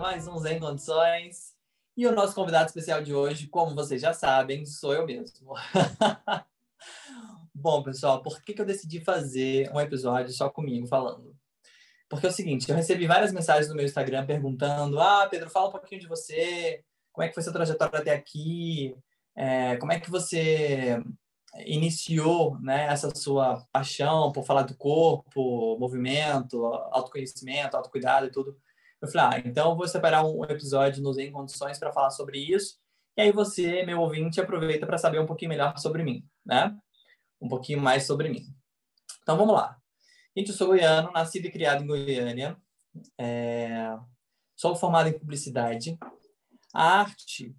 mais um Zen Condições. E o nosso convidado especial de hoje, como vocês já sabem, sou eu mesmo. Bom, pessoal, por que, que eu decidi fazer um episódio só comigo falando? Porque é o seguinte, eu recebi várias mensagens no meu Instagram perguntando: Ah, Pedro, fala um pouquinho de você, como é que foi sua trajetória até aqui, é, como é que você iniciou né, essa sua paixão por falar do corpo, movimento, autoconhecimento, autocuidado e tudo. Eu falei, ah, então vou separar um episódio nos Em Condições para falar sobre isso. E aí você, meu ouvinte, aproveita para saber um pouquinho melhor sobre mim, né? Um pouquinho mais sobre mim. Então vamos lá. Gente, eu sou goiano, nascido e criado em Goiânia. É... Sou formado em publicidade. A arte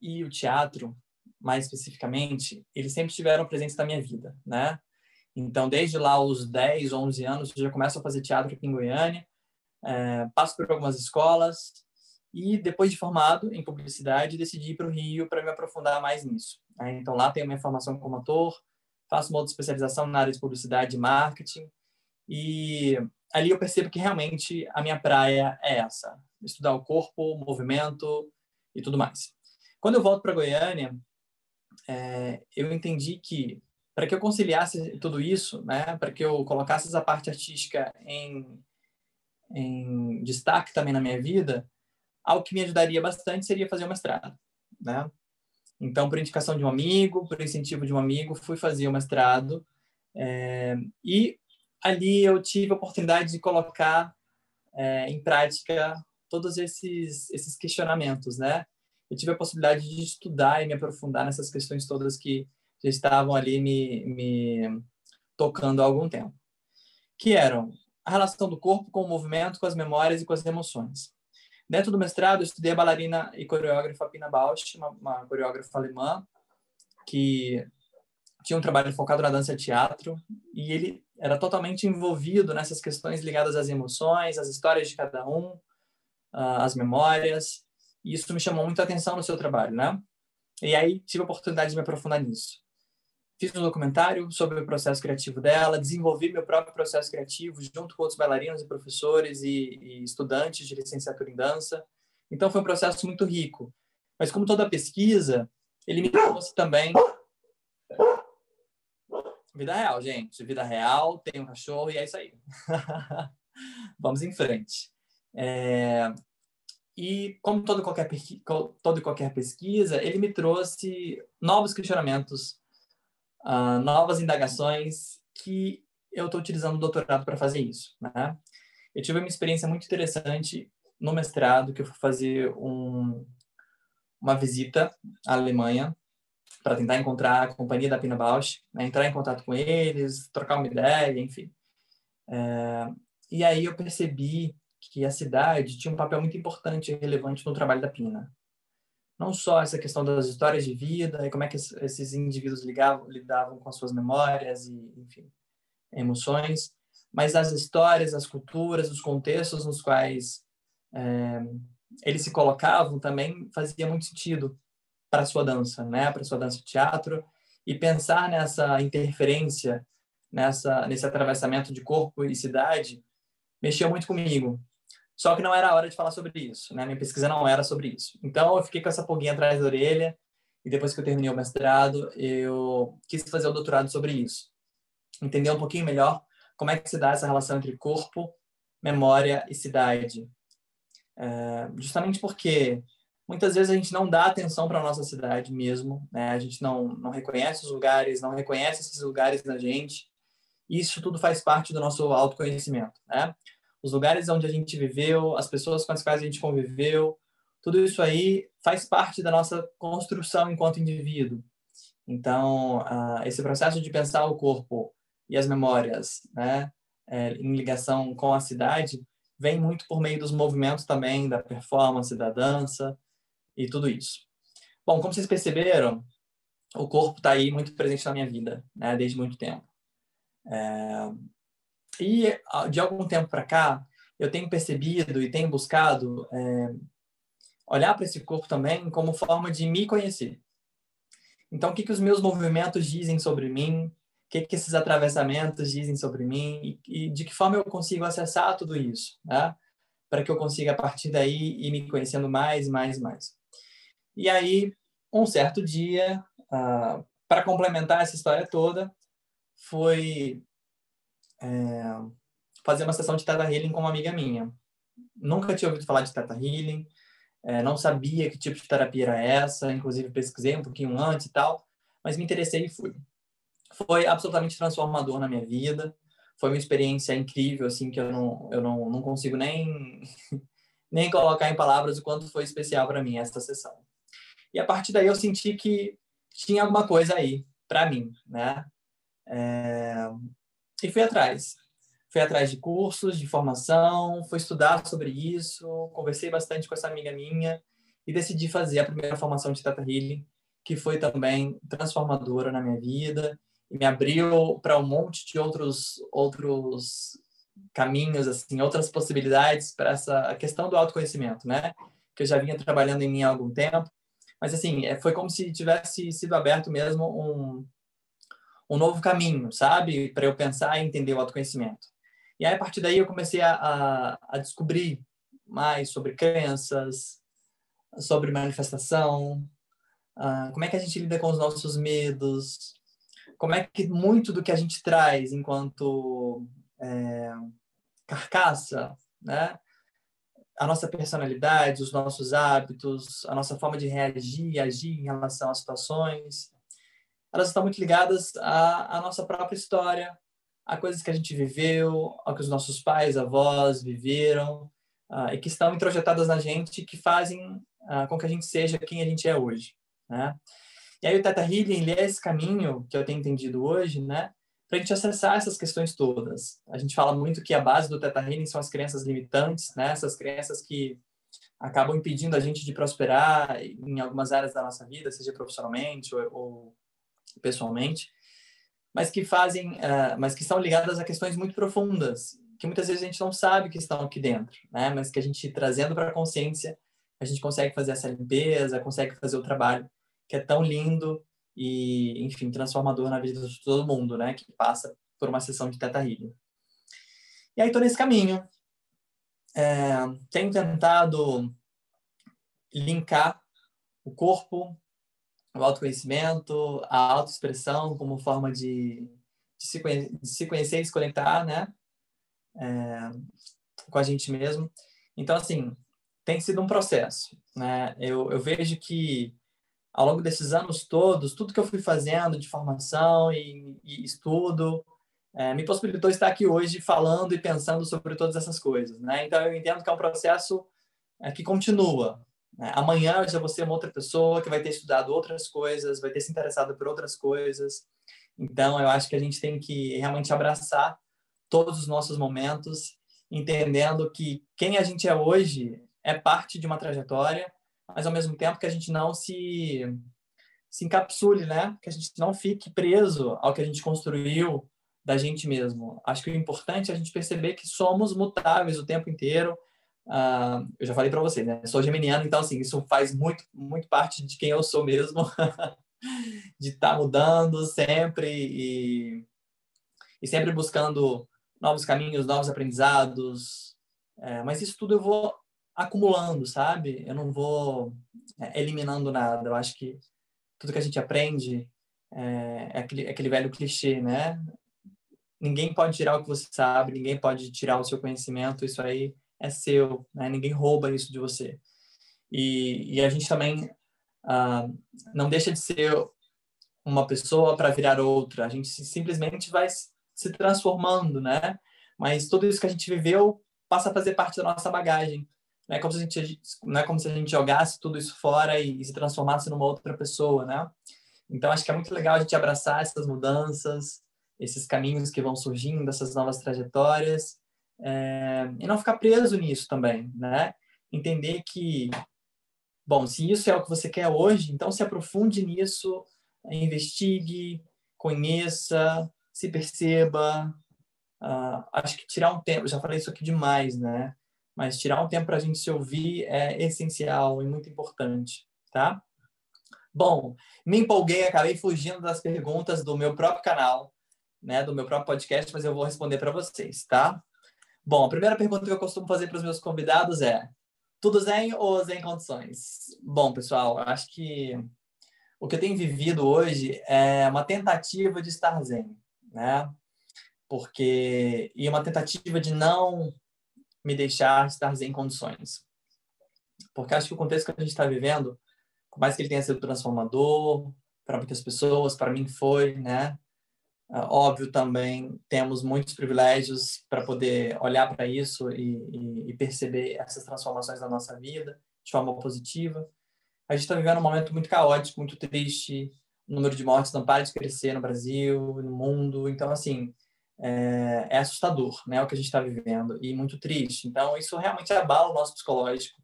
e o teatro mais especificamente, eles sempre estiveram presentes na minha vida, né? Então, desde lá os 10, 11 anos, eu já começo a fazer teatro aqui em Goiânia, é, passo por algumas escolas e depois de formado em publicidade, decidi ir para o Rio para me aprofundar mais nisso. Né? Então, lá tenho minha formação como ator, faço uma outra especialização na área de publicidade e marketing e ali eu percebo que realmente a minha praia é essa, estudar o corpo, o movimento e tudo mais. Quando eu volto para Goiânia, é, eu entendi que para que eu conciliasse tudo isso, né, para que eu colocasse essa parte artística em, em destaque também na minha vida, algo que me ajudaria bastante seria fazer o mestrado, né? Então, por indicação de um amigo, por incentivo de um amigo, fui fazer o mestrado é, e ali eu tive a oportunidade de colocar é, em prática todos esses esses questionamentos, né? eu tive a possibilidade de estudar e me aprofundar nessas questões todas que já estavam ali me, me tocando há algum tempo, que eram a relação do corpo com o movimento, com as memórias e com as emoções. Dentro do mestrado, eu estudei a bailarina e coreógrafa Pina Bausch, uma, uma coreógrafa alemã, que tinha um trabalho focado na dança e teatro, e ele era totalmente envolvido nessas questões ligadas às emoções, às histórias de cada um, ah, às memórias, e isso me chamou muita atenção no seu trabalho, né? E aí tive a oportunidade de me aprofundar nisso. Fiz um documentário sobre o processo criativo dela, desenvolvi meu próprio processo criativo junto com outros bailarinos e professores e, e estudantes de licenciatura em dança. Então foi um processo muito rico. Mas como toda pesquisa, ele me trouxe também vida real, gente. Vida real, tem um cachorro e é isso aí. Vamos em frente. É, e, como todo qualquer, todo qualquer pesquisa, ele me trouxe novos questionamentos, uh, novas indagações que eu estou utilizando o doutorado para fazer isso. Né? Eu tive uma experiência muito interessante no mestrado, que eu fui fazer um, uma visita à Alemanha para tentar encontrar a companhia da Pina Bausch, né? entrar em contato com eles, trocar uma ideia, enfim. É, e aí eu percebi que a cidade tinha um papel muito importante e relevante no trabalho da Pina. Não só essa questão das histórias de vida e como é que esses indivíduos ligavam, lidavam com as suas memórias e, enfim, emoções, mas as histórias, as culturas, os contextos nos quais é, eles se colocavam também fazia muito sentido para sua dança, né? Para sua dança teatro e pensar nessa interferência, nessa nesse atravessamento de corpo e cidade mexia muito comigo. Só que não era a hora de falar sobre isso, né? Minha pesquisa não era sobre isso. Então eu fiquei com essa pulguinha atrás da orelha e depois que eu terminei o mestrado, eu quis fazer o doutorado sobre isso. Entender um pouquinho melhor como é que se dá essa relação entre corpo, memória e cidade. É, justamente porque muitas vezes a gente não dá atenção para a nossa cidade mesmo, né? A gente não, não reconhece os lugares, não reconhece esses lugares na gente. Isso tudo faz parte do nosso autoconhecimento, né? Os lugares onde a gente viveu, as pessoas com as quais a gente conviveu, tudo isso aí faz parte da nossa construção enquanto indivíduo. Então, uh, esse processo de pensar o corpo e as memórias, né, é, em ligação com a cidade, vem muito por meio dos movimentos também, da performance, da dança e tudo isso. Bom, como vocês perceberam, o corpo está aí muito presente na minha vida, né, desde muito tempo. É, e ah, de algum tempo para cá, eu tenho percebido e tenho buscado é, olhar para esse corpo também como forma de me conhecer. Então, o que, que os meus movimentos dizem sobre mim? O que, que esses atravessamentos dizem sobre mim? E, e de que forma eu consigo acessar tudo isso? Né? para que eu consiga, a partir daí, ir me conhecendo mais, mais, mais. E aí, um certo dia, uh, para complementar essa história toda, foi é, fazer uma sessão de Teta Healing com uma amiga minha. Nunca tinha ouvido falar de Teta Healing, é, não sabia que tipo de terapia era essa, inclusive pesquisei um pouquinho antes e tal, mas me interessei e fui. Foi absolutamente transformador na minha vida, foi uma experiência incrível, assim, que eu não, eu não, não consigo nem, nem colocar em palavras o quanto foi especial para mim essa sessão. E a partir daí eu senti que tinha alguma coisa aí para mim, né? É... E fui atrás. Fui atrás de cursos, de formação, fui estudar sobre isso, conversei bastante com essa amiga minha e decidi fazer a primeira formação de Teta Healing, que foi também transformadora na minha vida e me abriu para um monte de outros outros caminhos assim, outras possibilidades para essa questão do autoconhecimento, né? Que eu já vinha trabalhando em mim há algum tempo, mas assim, é, foi como se tivesse sido aberto mesmo um um novo caminho, sabe? Para eu pensar e entender o autoconhecimento. E aí, a partir daí, eu comecei a, a, a descobrir mais sobre crenças, sobre manifestação, uh, como é que a gente lida com os nossos medos, como é que muito do que a gente traz enquanto é, carcaça, né? A nossa personalidade, os nossos hábitos, a nossa forma de reagir e agir em relação às situações, elas estão muito ligadas à, à nossa própria história, a coisas que a gente viveu, ao que os nossos pais, avós viveram, uh, e que estão introjetadas na gente, que fazem uh, com que a gente seja quem a gente é hoje, né? E aí o Teta Healing é esse caminho que eu tenho entendido hoje, né? Para a gente acessar essas questões todas. A gente fala muito que a base do Teta Healing são as crenças limitantes, né? Essas crenças que acabam impedindo a gente de prosperar em algumas áreas da nossa vida, seja profissionalmente ou, ou pessoalmente, mas que fazem, uh, mas que estão ligadas a questões muito profundas, que muitas vezes a gente não sabe que estão aqui dentro, né? Mas que a gente trazendo para a consciência, a gente consegue fazer essa limpeza, consegue fazer o trabalho que é tão lindo e, enfim, transformador na vida de todo mundo, né? Que passa por uma sessão de Teta Healing. E aí estou nesse caminho. É, tenho tentado linkar o corpo o autoconhecimento, a autoexpressão como forma de, de, se, conhecer, de se conhecer e se conectar, né? É, com a gente mesmo. Então, assim, tem sido um processo, né? Eu, eu vejo que ao longo desses anos todos, tudo que eu fui fazendo de formação e, e estudo é, me possibilitou estar aqui hoje falando e pensando sobre todas essas coisas, né? Então, eu entendo que é um processo é, que continua, né? Amanhã eu já vou ser uma outra pessoa que vai ter estudado outras coisas, vai ter se interessado por outras coisas. Então, eu acho que a gente tem que realmente abraçar todos os nossos momentos, entendendo que quem a gente é hoje é parte de uma trajetória, mas ao mesmo tempo que a gente não se se encapsule, né? Que a gente não fique preso ao que a gente construiu da gente mesmo. Acho que o importante é a gente perceber que somos mutáveis o tempo inteiro, Uh, eu já falei para vocês, né? Sou geminiano, então assim, isso faz muito, muito parte de quem eu sou mesmo, de estar tá mudando sempre e, e sempre buscando novos caminhos, novos aprendizados. É, mas isso tudo eu vou acumulando, sabe? Eu não vou é, eliminando nada. Eu acho que tudo que a gente aprende é, é aquele, é aquele velho clichê, né? Ninguém pode tirar o que você sabe, ninguém pode tirar o seu conhecimento. Isso aí é seu, né? ninguém rouba isso de você. E, e a gente também uh, não deixa de ser uma pessoa para virar outra, a gente simplesmente vai se transformando, né? Mas tudo isso que a gente viveu passa a fazer parte da nossa bagagem. Não é como se a gente, não é como se a gente jogasse tudo isso fora e, e se transformasse numa outra pessoa, né? Então acho que é muito legal a gente abraçar essas mudanças, esses caminhos que vão surgindo, essas novas trajetórias é, e não ficar preso nisso também, né? Entender que, bom, se isso é o que você quer hoje, então se aprofunde nisso, investigue, conheça, se perceba. Uh, acho que tirar um tempo, já falei isso aqui demais, né? Mas tirar um tempo para a gente se ouvir é essencial e muito importante, tá? Bom, me empolguei, acabei fugindo das perguntas do meu próprio canal, né, do meu próprio podcast, mas eu vou responder para vocês, tá? Bom, a primeira pergunta que eu costumo fazer para os meus convidados é: tudo zen ou zen condições? Bom, pessoal, acho que o que eu tenho vivido hoje é uma tentativa de estar zen, né? Porque e uma tentativa de não me deixar estar zen condições. Porque acho que o contexto que a gente está vivendo, por mais que ele tenha sido transformador para muitas pessoas, para mim foi, né? Uh, óbvio também temos muitos privilégios para poder olhar para isso e, e, perceber essas transformações na nossa vida de forma positiva. A gente está vivendo um momento muito caótico, muito triste. O número de mortes não para de crescer no Brasil, no mundo. Então, assim, é, é assustador, né, o que a gente está vivendo e muito triste. Então, isso realmente abala o nosso psicológico,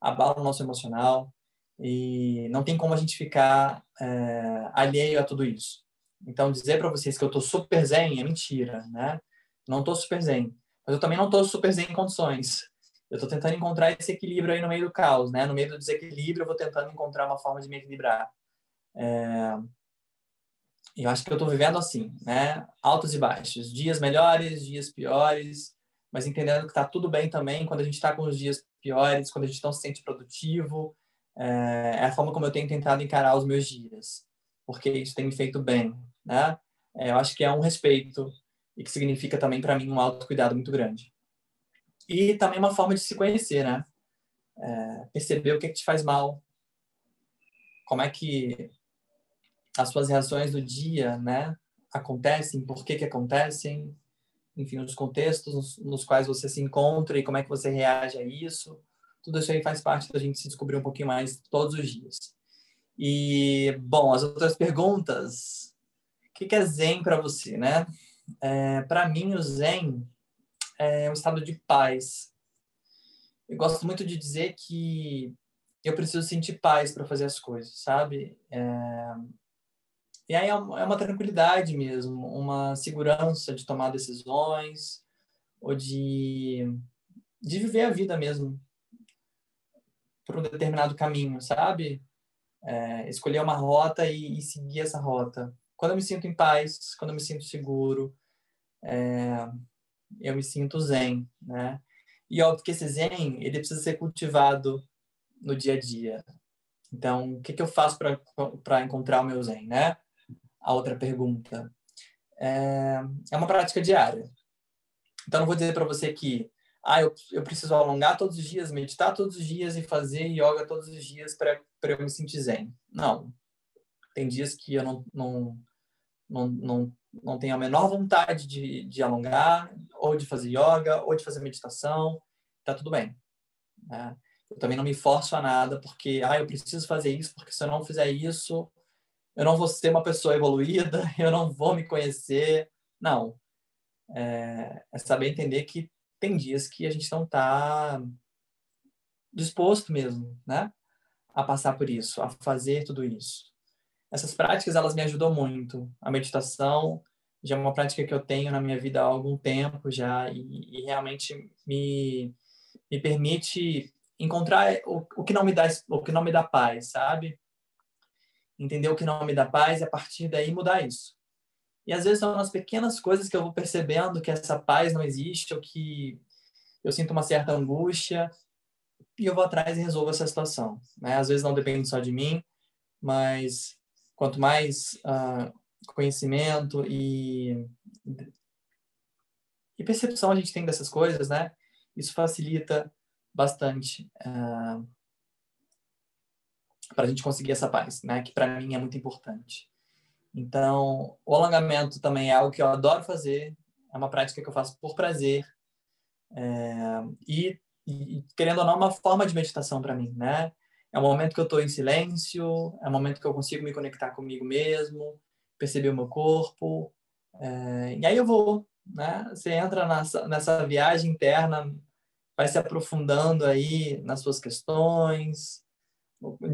abala o nosso emocional e não tem como a gente ficar é, alheio a tudo isso. Então, dizer para vocês que eu estou super zen é mentira, né? Não estou super zen. Mas eu também não estou super zen em condições. Eu estou tentando encontrar esse equilíbrio aí no meio do caos, né? No meio do desequilíbrio, eu vou tentando encontrar uma forma de me equilibrar. É... Eu acho que eu estou vivendo assim, né? Altos e baixos. Dias melhores, dias piores, mas entendendo que está tudo bem também quando a gente está com os dias piores, quando a gente não se sente produtivo. É... é a forma como eu tenho tentado encarar os meus dias, porque isso tem me feito bem, né? É, eu acho que é um respeito e que significa também para mim um autocuidado muito grande. E também uma forma de se conhecer, né? É, perceber o que, é que te faz mal, como é que as suas reações do dia, né, acontecem, por que que acontecem, enfim, os contextos nos, nos, quais você se encontra e como é que você reage a isso. Tudo isso aí faz parte da gente se descobrir um pouquinho mais todos os dias. E, bom, as outras perguntas que, que é Zen para você, né? É, para mim, o Zen é um estado de paz. Eu gosto muito de dizer que eu preciso sentir paz para fazer as coisas, sabe? É... E aí é, é uma tranquilidade mesmo, uma segurança de tomar decisões ou de, de viver a vida mesmo por um determinado caminho, sabe? É, escolher uma rota e, e seguir essa rota quando eu me sinto em paz, quando eu me sinto seguro, é, eu me sinto zen, né? E óbvio que esse zen, ele precisa ser cultivado no dia a dia. Então, o que, que eu faço para encontrar o meu zen, né? A outra pergunta. É, é uma prática diária. Então, não vou dizer para você que ah, eu, eu preciso alongar todos os dias, meditar todos os dias e fazer yoga todos os dias para eu me sentir zen. Não. Tem dias que eu não, não, não, não, não tenho a menor vontade de, de alongar, ou de fazer yoga, ou de fazer meditação, tá tudo bem. Né? Eu também não me forço a nada, porque, ah, eu preciso fazer isso, porque se eu não fizer isso, eu não vou ser uma pessoa evoluída, eu não vou me conhecer. Não. É, é saber entender que tem dias que a gente não está disposto mesmo, né? A passar por isso, a fazer tudo isso essas práticas elas me ajudam muito. A meditação já é uma prática que eu tenho na minha vida há algum tempo já e, e realmente me, me permite encontrar o, o que não me dá o que não me dá paz, sabe? Entender o que não me dá paz e a partir daí mudar isso. E às vezes são nas pequenas coisas que eu vou percebendo que essa paz não existe ou que eu sinto uma certa angústia e eu vou atrás e resolvo essa situação. Né? Às vezes não depende só de mim, mas quanto mais uh, conhecimento e, e percepção a gente tem dessas coisas, né? Isso facilita bastante uh, ah, para a gente conseguir essa paz, né? Que para mim é muito importante. Então, o alongamento também é algo que eu adoro fazer, é uma prática que eu faço por prazer. É, e, e, querendo ou não, é uma forma de meditação para mim, né? É um momento que eu estou em silêncio, é um momento que eu consigo me conectar comigo mesmo, perceber o meu corpo. É, e aí eu vou, né? Você entra nessa, nessa viagem interna, vai se aprofundando aí nas suas questões,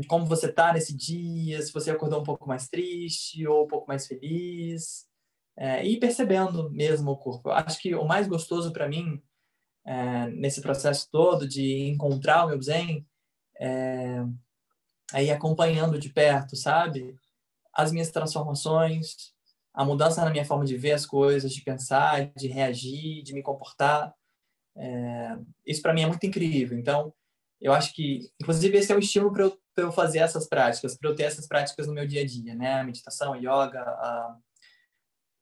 como você está nesse dia, se você acordou um pouco mais triste ou um pouco mais feliz, é, e percebendo mesmo o corpo. Acho que o mais gostoso para mim, é, nesse processo todo de encontrar o meu zen, é, aí acompanhando de perto, sabe? As minhas transformações, a mudança na minha forma de ver as coisas, de pensar, de reagir, de me comportar. É, isso para mim é muito incrível. Então, eu acho que, inclusive, esse é o estímulo para eu, eu, fazer essas práticas, para eu ter essas práticas no meu dia a dia, né? A meditação, a yoga, a,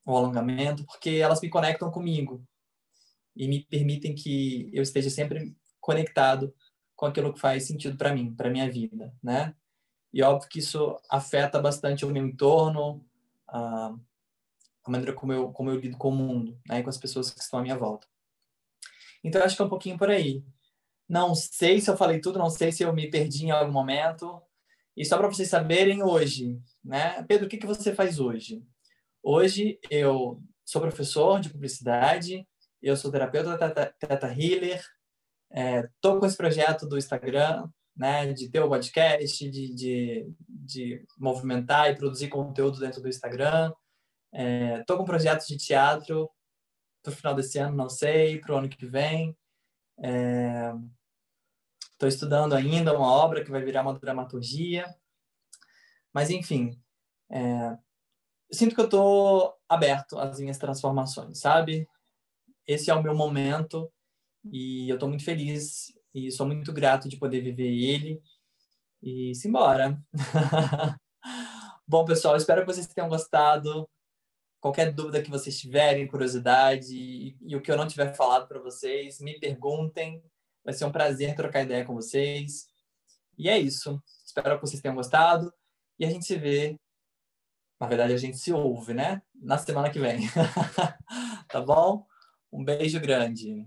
o alongamento, porque elas me conectam comigo e me permitem que eu esteja sempre conectado com aquilo que faz sentido para mim, para minha vida, né? E óbvio que isso afeta bastante o meu entorno, a, a maneira como eu, como eu lido com o mundo, né? E com as pessoas que estão à minha volta. Então, acho que é um pouquinho por aí. Não sei se eu falei tudo, não sei se eu me perdi em algum momento. E só para vocês saberem hoje, né? Pedro, o que, que você faz hoje? Hoje eu sou professor de publicidade, eu sou terapeuta teta, teta healer, é, com esse projeto do Instagram, né, de ter o podcast, de, de, de movimentar e produzir conteúdo dentro do Instagram. É, com projetos de teatro para o final desse ano, não sei, para o ano que vem. Estou estudando ainda uma obra que vai virar uma dramaturgia. Mas, enfim, é, sinto que eu estou aberto às minhas transformações, sabe? Esse é o meu momento e eu estou muito feliz e sou muito grato de poder viver ele e simbora. Bom, pessoal, espero que vocês tenham gostado. Qualquer dúvida que vocês tiverem, curiosidade e, e o que eu não tiver falado para vocês, me perguntem. Vai ser um prazer trocar ideia com vocês. E é isso. Espero que vocês tenham gostado e a gente se vê na verdade, a gente se ouve, né? Na semana que vem. tá bom? Um beijo grande.